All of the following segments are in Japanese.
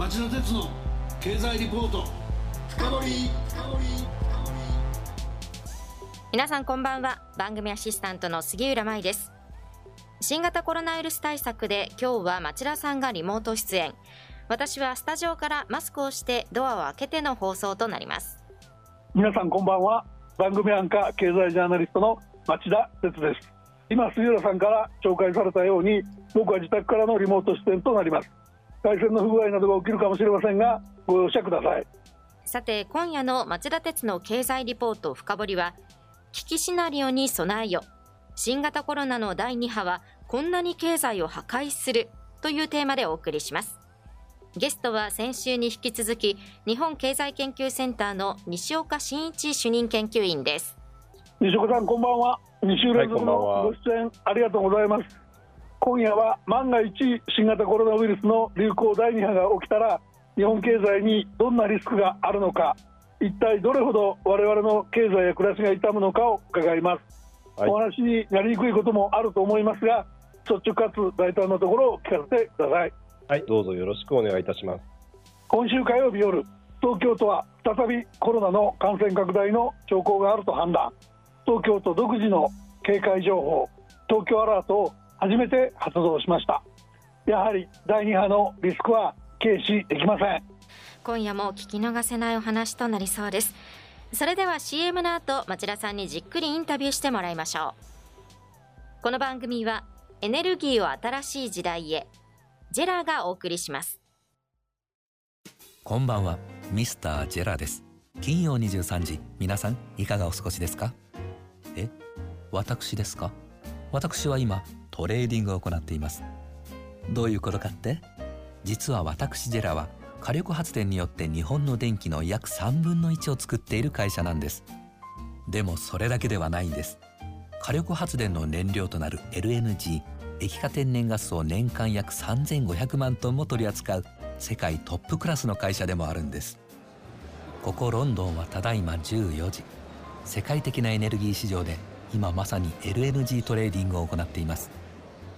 町田鉄の経済リポート。深掘皆さんこんばんは。番組アシスタントの杉浦舞です。新型コロナウイルス対策で今日は町田さんがリモート出演。私はスタジオからマスクをしてドアを開けての放送となります。皆さんこんばんは。番組アンカー経済ジャーナリストの町田哲です。今杉浦さんから紹介されたように僕は自宅からのリモート出演となります回線の不具合などが起きるかもしれませんがご容赦ください。さて今夜の町田鉄の経済リポート深掘りは危機シナリオに備えよ。新型コロナの第2波はこんなに経済を破壊するというテーマでお送りします。ゲストは先週に引き続き日本経済研究センターの西岡真一主任研究員です。西岡さんこんばんは。2週連続のご出演ありがとうございます、今夜は万が一新型コロナウイルスの流行第2波が起きたら日本経済にどんなリスクがあるのか一体どれほど我々の経済や暮らしが痛むのかを伺います、はい、お話になりにくいこともあると思いますが率直かつ大胆なところを聞かせてください。はいどうぞよろしくお願いいたします。今週火曜日夜東京都は再びコロナの感染拡大の兆候があると判断。東京都独自の警戒情報東京アラートを初めて発動しました。やはり第2波のリスクは軽視できません。今夜も聞き逃せないお話となりそうです。それでは CM の後町田さんにじっくりインタビューしてもらいましょう。この番組はエネルギーを新しい時代へJERA がお送りします。こんばんはミスター JERA です。金曜23時皆さんいかがお過ごしですか？え私ですか？私は今トレーディングを行っています。どういうことかって？実は私 JERA は火力発電によって日本の電気の約3分の1を作っている会社なんです。でもそれだけではないんです。火力発電の燃料となる LNG 液化天然ガスを年間約3500万トンも取り扱う世界トップクラスの会社でもあるんです。ここロンドンはただいま14時。世界的なエネルギー市場で今まさに LNG トレーディングを行っています。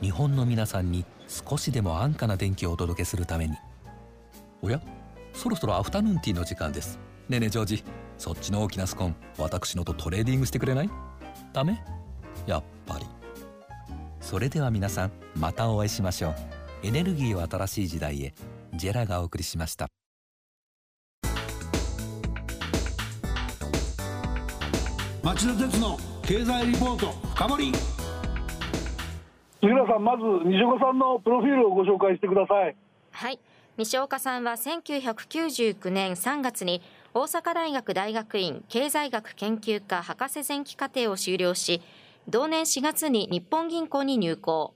日本の皆さんに少しでも安価な電気をお届けするために。おや？そろそろアフタヌーンティーの時間です。ねえねえジョージそっちの大きなスコーン私のとトレーディングしてくれない？ダメ？やっぱり。それでは皆さんまたお会いしましょう。エネルギーを新しい時代へ。ジェラがお送りしました。町田鉄の経済リポート深掘り。杉浦さんまず西岡さんのプロフィールをご紹介してください。はい。西岡さんは1999年3月に大阪大学大学院経済学研究科博士前期課程を修了し同年4月に日本銀行に入行。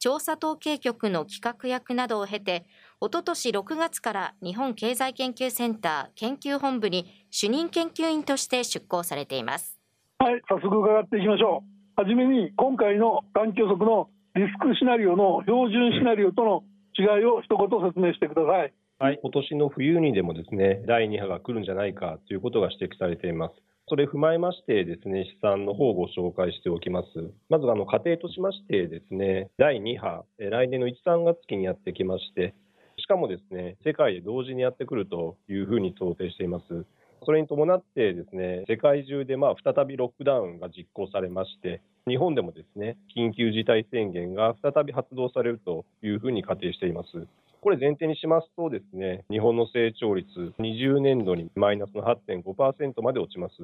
調査統計局の企画役などを経ておととし6月から日本経済研究センター研究本部に主任研究員として出向されていますはい早速伺っていきましょうはじめに今回の環境測のリスクシナリオの標準シナリオとの違いを一言説明してくださいはい、今年の冬にでもですね第2波が来るんじゃないかということが指摘されています。それ踏まえましてですね、試算の方をご紹介しておきます。まず、あの、仮定としましてですね、第2波、来年の1、3月期にやってきまして、しかもですね、世界で同時にやってくるというふうに想定しています。それに伴ってですね、世界中でまあ再びロックダウンが実行されまして、日本でもですね、緊急事態宣言が再び発動されるというふうに仮定しています。これ前提にしますとですね、日本の成長率、20年度にマイナスの8.5%まで落ちます。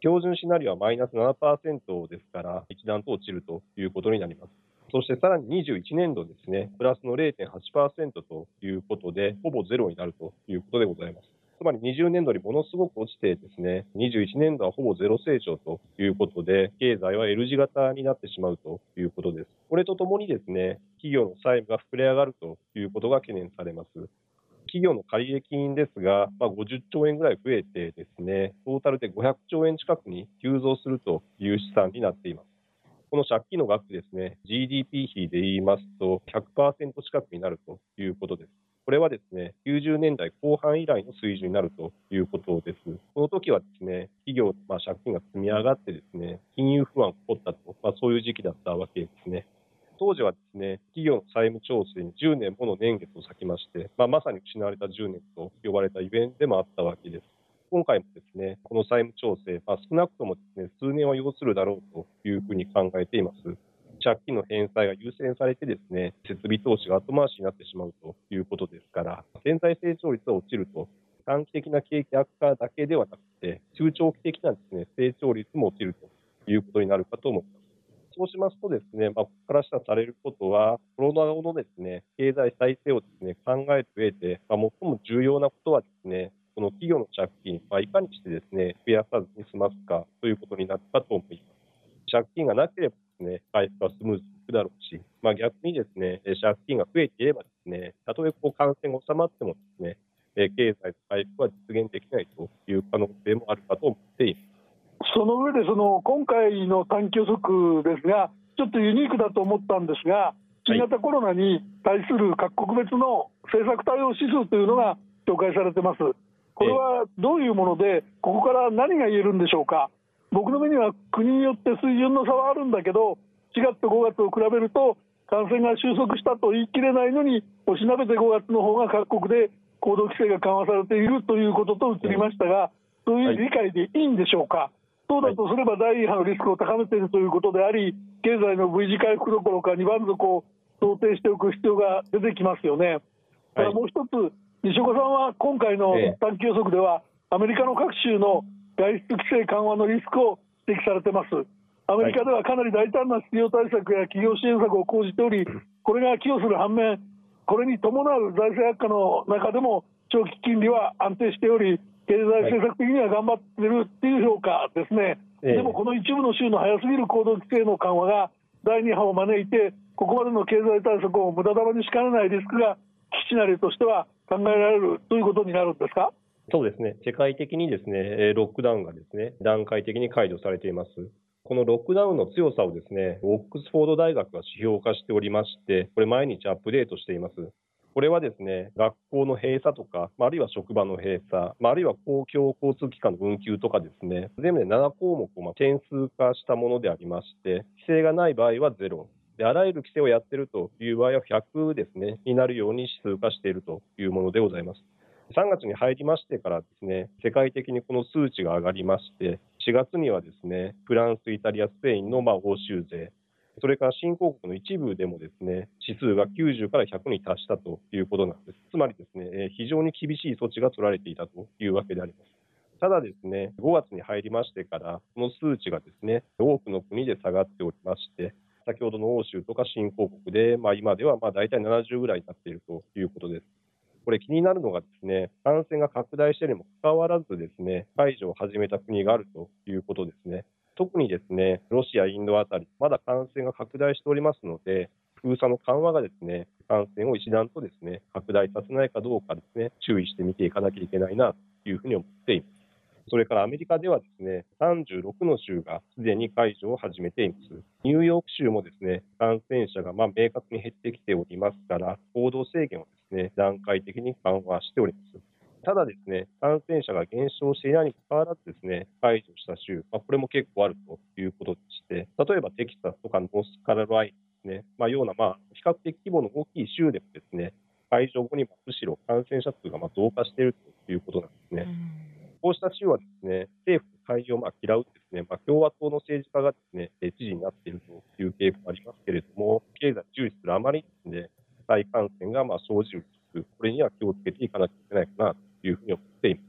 標準シナリオはマイナス7%ですから、一段と落ちるということになります。そしてさらに21年度ですね、プラスの0.8%ということで、ほぼゼロになるということでございます。つまり20年度にものすごく落ちてですね、21年度はほぼゼロ成長ということで、経済は L 字型になってしまうということです。これとともにですね、企業の債務が膨れ上がるということが懸念されます。企業の借入金ですが、まあ、50兆円ぐらい増えてですね、トータルで500兆円近くに急増するという試算になっています。この借金の額ですね、GDP 比で言いますと100%近くになるということです。これはですね、90年代後半以来の水準になるということです。この時はですね、企業、まあ、借金が積み上がってですね、金融不安が起こったと、まあ、そういう時期だったわけですね。当時はですね、企業の債務調整に10年もの年月を割きまして、まあ、まさに失われた10年と呼ばれたイベントでもあったわけです。今回もですね、この債務調整、まあ、少なくともですね、数年は要するだろうというふうに考えています。借金の返済が優先されてですね、設備投資が後回しになってしまうということですから、潜在成長率が落ちると、短期的な景気悪化だけではなくて、中長期的なですね、成長率も落ちるということになるかと思います。そうしますとですね、まあ、ここから示唆されることは、コロナ後のですね、経済再生をですね、考える上で、まあ、最も重要なことはですね、この企業の借金、まあ、いかにしてですね、増やさずに済ますかということになるかと思います。借金がなければですね、回復はスムーズにいくだろうし、まあ、逆にですね、借金が増えていればですね、たとえこう感染が収まってもですね、経済の回復は実現できないという可能性もあるかと思っています。その上でその今回の短期予測ですが、ちょっとユニークだと思ったんですが、新型コロナに対する各国別の政策対応指数というのが紹介されてます。これはどういうもので、ここから何が言えるんでしょうか？僕の目には国によって水準の差はあるんだけど、4月と5月を比べると、感染が収束したと言い切れないのに、おしなべて5月の方が各国で行動規制が緩和されているということと移りましたが、そういう理解でいいんでしょうか？そうだとすれば第2波のリスクを高めているということであり、経済の V 字回復どころか2番底を想定しておく必要が出てきますよね。ただもう一つ、西岡さんは今回の短期予測では、アメリカの各州の外出規制緩和のリスクを指摘されてます。アメリカではかなり大胆な失業対策や企業支援策を講じており、これが寄与する反面、これに伴う財政悪化の中でも、長期金利は安定しており、経済政策的には頑張ってるっていう評価ですね、はい、でもこの一部の州の早すぎる行動規制の緩和が第2波を招いて、ここまでの経済対策を無駄玉にしかねないリスクが基地なりとしては考えられるということになるんですか？そうですね、世界的にですねロックダウンがですね段階的に解除されています。このロックダウンの強さをですねオックスフォード大学が指標化しておりまして、これ、毎日アップデートしています。これはですね、学校の閉鎖とか、あるいは職場の閉鎖、あるいは公共交通機関の運休とかですね、全部で7項目を点数化したものでありまして、規制がない場合は0。であらゆる規制をやっているという場合は100ですね、になるように指数化しているというものでございます。3月に入りましてからですね、世界的にこの数値が上がりまして、4月にはですね、フランス、イタリア、スペインのま欧州勢、それから新興国の一部でもですね指数が90から100に達したということなんです。つまりですね非常に厳しい措置が取られていたというわけであります。ただですね、5月に入りましてから、この数値がですね、多くの国で下がっておりまして、先ほどの欧州とか新興国で、まあ、今ではまあ大体70ぐらいになっているということです。これ気になるのがですね、感染が拡大しているにもかかわらずですね、解除を始めた国があるということですね。特にですね、ロシア、インドあたり、まだ感染が拡大しておりますので、封鎖の緩和がですね、感染を一段とですね、拡大させないかどうかですね、注意して見ていかなきゃいけないなというふうに思っています。それからアメリカではですね、36の州がすでに解除を始めています。ニューヨーク州もですね、感染者がま明確に減ってきておりますから、行動制限をですね、段階的に緩和しております。ただですね、感染者が減少していないにかかわらずですね、解除した州、まあ、これも結構あるということでして、例えばテキサスとかノースカロライナですね、まあ、ような、まあ、比較的規模の大きい州でもですね、解除後にむしろ感染者数がま増加しているということなんですね。こうした州はですね、政府の対応をま嫌うですね、まあ、共和党の政治家がですね、知事になっているという傾向もありますけれども、経済を重視するあまりですね、再感染がまあ生じるリスク、これには気をつけていかなきゃいけないかなというふうに思っています。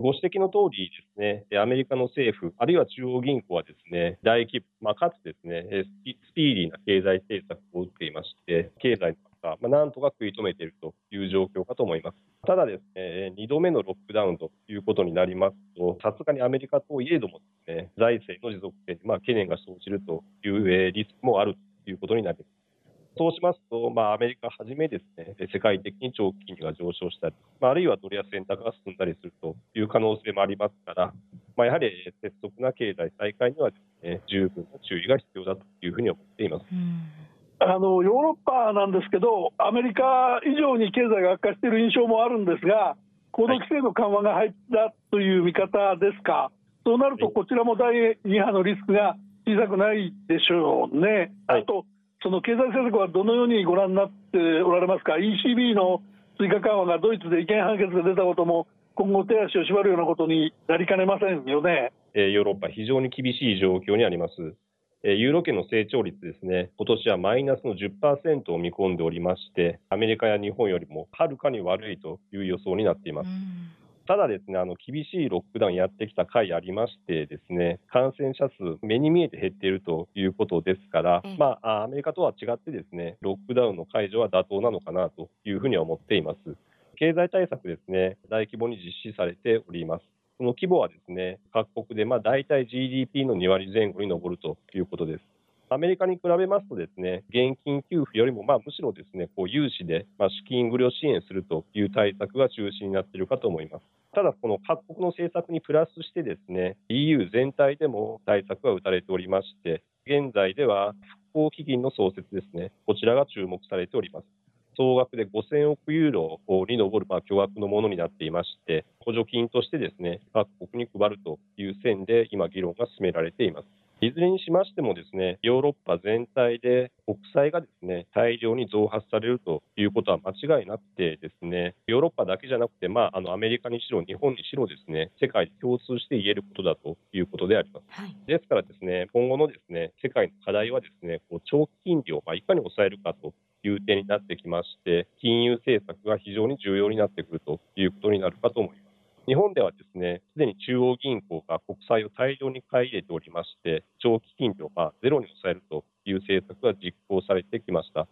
ご指摘の通りですね、アメリカの政府、あるいは中央銀行はですね、大規模、まあ、かつですね、スピーディーな経済政策を打っていまして、経済の悪化、まあ、なんとか食い止めているという状況かと思います。ただですね、2度目のロックダウンということになりますと、さすがにアメリカといえどもですね、財政の持続性にまあ懸念が生じるというリスクもあるということになります。そうしますと、まあ、アメリカはじめですね、世界的に長期金利が上昇したり、まあ、あるいはドル安円高が進んだりするという可能性もありますから、まあ、やはり拙速な経済再開にはですね、十分な注意が必要だというふうに思っています。あのヨーロッパなんですけど、アメリカ以上に経済が悪化している印象もあるんですが、行動規制の緩和が入ったという見方ですか、はい、そうなると、こちらも第2波のリスクが小さくないでしょうね。あとその経済政策はどのようにご覧になっておられますか、ECB の追加緩和がドイツで違憲判決が出たことも、今後、手足を縛るようなことになりかねませんよね。ヨーロッパ、非常に厳しい状況にあります。ユーロ圏の成長率ですね、今年はマイナスの10%を見込んでおりまして、アメリカや日本よりもはるかに悪いという予想になっています。ただですね、あの厳しいロックダウンやってきた回ありましてですね、感染者数、目に見えて減っているということですから、まあ、アメリカとは違ってですね、ロックダウンの解除は妥当なのかなというふうには思っています。経済対策ですね、大規模に実施されております。その規模はですね、各国でまあ大体 GDP の2割前後に上るということです。アメリカに比べますとですね、現金給付よりも、まあ、むしろですね、こう融資で、まあ、資金繰りを支援するという対策が中心になっているかと思います。ただ、この各国の政策にプラスしてですね、EU 全体でも対策が打たれておりまして、現在では復興基金の創設ですね、こちらが注目されております。総額で5000億ユーロに上るま巨額のものになっていまして、補助金としてですね各国に配るという線で今、議論が進められています。いずれにしましてもですね、ヨーロッパ全体で国債がですね、大量に増発されるということは間違いなくてですね、ヨーロッパだけじゃなくて、まあ、あのアメリカにしろ、日本にしろですね、世界で共通して言えることだということであります。はい、ですからですね、今後のですね、世界の課題はですね、こう長期金利をまあいかに抑えるかという点になってきまして、金融政策が非常に重要になってくるということになるかと思います。日本ではですね、すでに中央銀行が国債を大量に買い入れておりまして、長期金利をゼロに抑えるという政策が実行されてきました。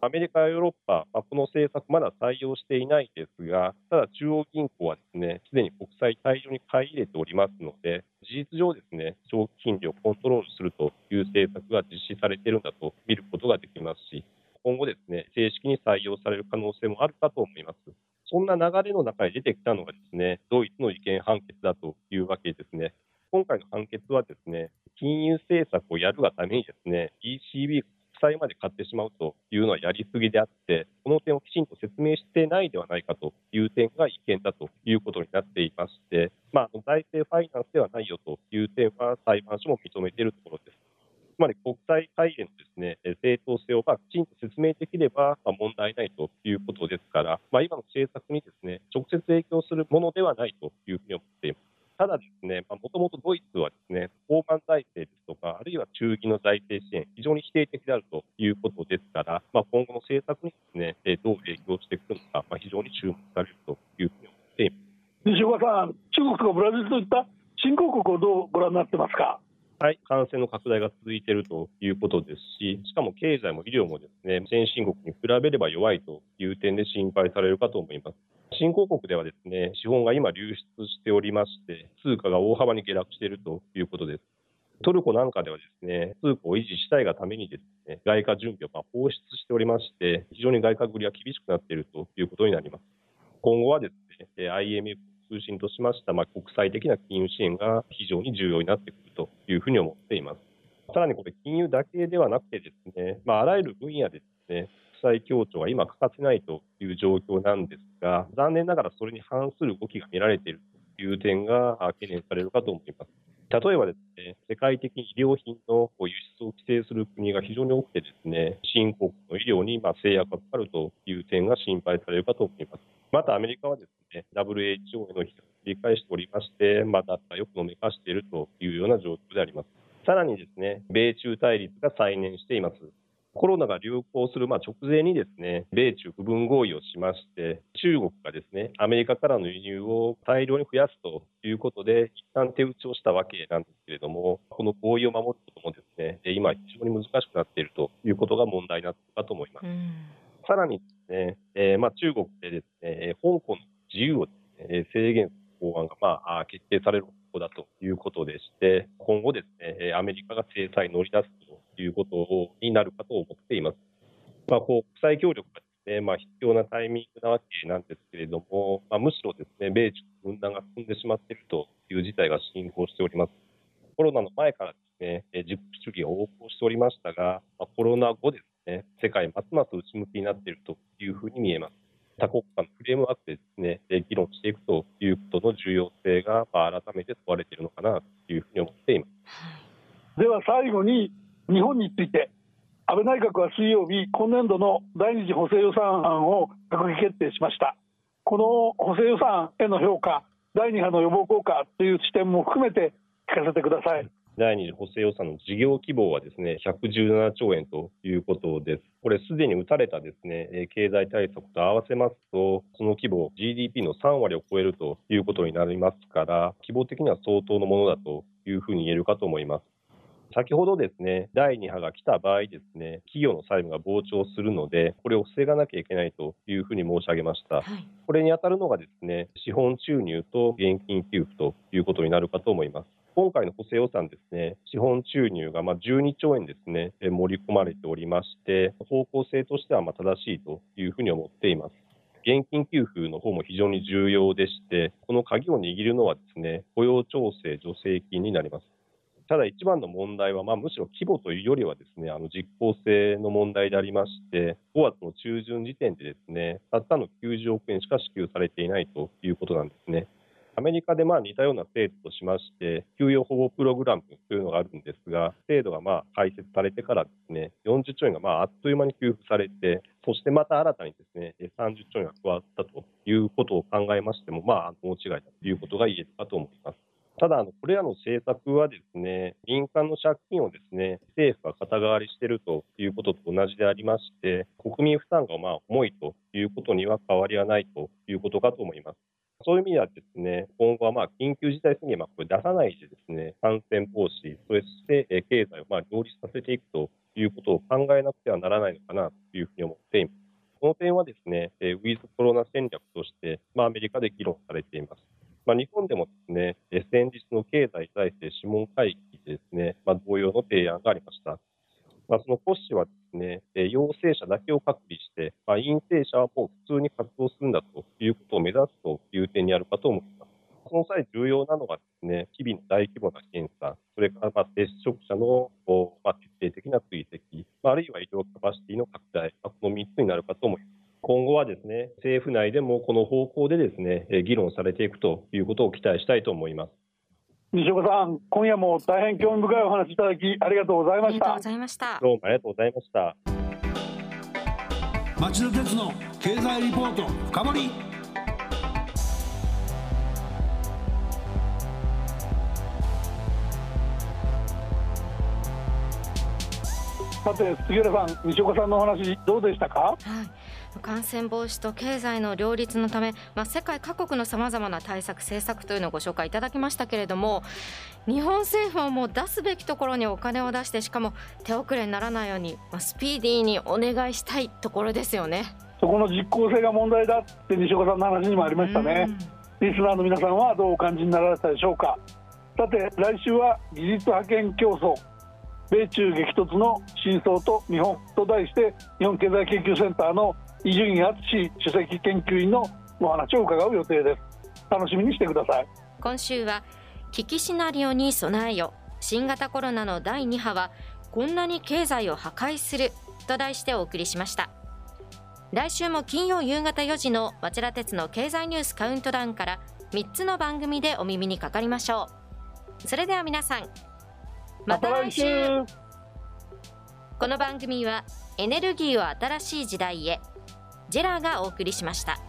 アメリカやヨーロッパ、まあ、この政策まだ採用していないですが、ただ中央銀行はですね、すでに国債大量に買い入れておりますので、事実上ですね、長期金利をコントロールするという政策が実施されているんだと見ることができますし、今後ですね、正式に採用される可能性もあるかと思います。そんな流れの中に出てきたのがですね、ドイツの違憲判決だというわけですね。今回の判決はですね、金融政策をやるがためにですね、ECB 国債まで買ってしまうというのはやりすぎであって、この点をきちんと説明してないではないかという点が違憲だということになっていまして、まあ、財政ファイナンスではないよという点は裁判所も認めているところです。つまり国際会議のですね正当性をまあきちんと説明できれば問題ないということですから、まあ、今の政策にですね直接影響するものではないというふうに思っています。ただですね、もともとドイツはですね、大盤財政ですとか、あるいは中義の財政支援、非常に否定的であるということですから、まあ、今後の政策にですね、どう影響していくのか、まあ、非常に注目されるというふうに思っています。西岡さん、中国とかブラジルといった新興国をどうご覧になってますか？はい、感染の拡大が続いているということですし、しかも経済も医療もですね、先進国に比べれば弱いという点で心配されるかと思います。新興国ではですね、資本が今流出しておりまして、通貨が大幅に下落しているということです。トルコなんかではですね、通貨を維持したいがためにですね、外貨準備を放出しておりまして、非常に外貨繰りは厳しくなっているということになります。今後はですね、IMF 通信としました、まあ、国際的な金融支援が非常に重要になってくるというふうに思っています。さらにこれ、金融だけではなくてですね、まあ、あらゆる分野でですね、国際協調は今欠かせないという状況なんですが、残念ながらそれに反する動きが見られているという点が懸念されるかと思います。例えばですね、世界的に医療品の輸出を規制する国が非常に多くてですね、新興国の医療にま制約がかかるという点が心配されるかと思います。またアメリカはですね、WHO への批判を繰り返しておりまして、またよく飲めかしているというような状況であります。さらにですね、米中対立が再燃しています。コロナが流行するま直前にですね、米中部分合意をしまして、中国がですね、アメリカからの輸入を大量に増やすということで、一旦手打ちをしたわけなんですけれども、この合意を守ることもですね、今非常に難しくなっているということが問題になったかと思います。さらにですね、えー、まあ、中国でですね、香港の自由をね、制限する法案が、まあ、決定される方だということでして、今後ですね、アメリカが制裁に乗り出すということになるかと思っています。まあ、国際協力がですね、まあ、必要なタイミングなわけなんですけれども、まあ、むしろですね、米中分断が進んでしまっているという事態が進行しております。コロナの前からですね、自国主義が横行しておりましたが、まあ、コロナ後ですね、世界ますます内向きになっているというふうに見えます。多国間のフレームワークでですね、議論していくということの重要性が、まあ、改めて問われているのかなというふうに思っています。では最後に、日本について、安倍内閣は水曜日今年度の第二次補正予算案を閣議決定しました。この補正予算への評価第2波の予防効果という視点も含めて聞かせてください。第二次補正予算の事業規模はですね117兆円ということです。これすでに打たれたですね経済対策と合わせますと、その規模、GDP の3割を超えるということになりますから、規模的には相当のものだというふうに言えるかと思います。先ほどですね、第2波が来た場合ですね、企業の債務が膨張するので、これを防がなきゃいけないというふうに申し上げました。はい、これに当たるのがですね、資本注入と現金給付ということになるかと思います。今回の補正予算ですね、資本注入がま12兆円ですね、盛り込まれておりまして、方向性としてはま正しいというふうに思っています。現金給付の方も非常に重要でして、この鍵を握るのはですね、雇用調整助成金になります。ただ一番の問題は、まあ、むしろ規模というよりはですね、あの実効性の問題でありまして、5月の中旬時点でですね、たったの90億円しか支給されていないということなんですね。アメリカでまあ似たような制度としまして、給与保護プログラムというのがあるんですが、制度がまあ開設されてからですね、40兆円がまああっという間に給付されて、そしてまた新たにですね、30兆円が加わったということを考えましても、まあ、大違いだということが言えるかと思います。ただ、これらの政策はですね、民間の借金をですね、政府が肩代わりしているということと同じでありまして、国民負担がまあ重いということには変わりはないということかと思います。そういう意味ではですね、今後はまあ緊急事態宣言はこれ出さないでですね、感染防止、そして経済をまあ両立させていくということを考えなくてはならないのかなというふうに思っています。この点はですね、ウィズコロナ戦略として、まあ、アメリカで議論されています。まあ、日本でもですね、先日の経済財政諮問会議でですね、まあ、同様の提案がありました。まあ、その骨子はですね、陽性者だけを隔離して、まあ、陰性者はもう普通に活動するんだということを目指すという点にあるかと思います。その際重要なのがですね、日々の大規模な検査、それからまあ接触者のまあ徹底的な追跡、まあ、あるいは医療キャパシティの拡大、まあ、この3つになるかと思います。今後はですね、政府内でもこの方向でですね、議論されていくということを期待したいと思います。西岡さん、今夜も大変興味深いお話いただきありがとうございました。ありがとうございました。どうもありがとうございました。町田鉄の経済リポート深掘り。さて杉浦さん、西岡さんのお話どうでしたか？はい感染防止と経済の両立のため、まあ、世界各国のさまざまな対策、政策というのをご紹介いただきましたけれども日本政府はもう出すべきところにお金を出してしかも手遅れにならないように、まあ、スピーディーにお願いしたいところですよね。そこの実効性が問題だって西岡さんの話にもありましたね。リスナーの皆さんはどうお感じになられたでしょうか。さて来週は技術派遣競争。米中激突の真相と日本と題して日本経済研究センターの伊集院敦首席研究員のお話を伺う予定です。楽しみにしてください。今週は危機シナリオに備えよ。新型コロナの第2波はこんなに経済を破壊すると題してお送りしました。来週も金曜夕方4時の町田鉄の経済ニュースカウントダウンから3つの番組でお耳にかかりましょう。それでは皆さんまた来週。この番組はエネルギーを新しい時代へジェラがお送りしました。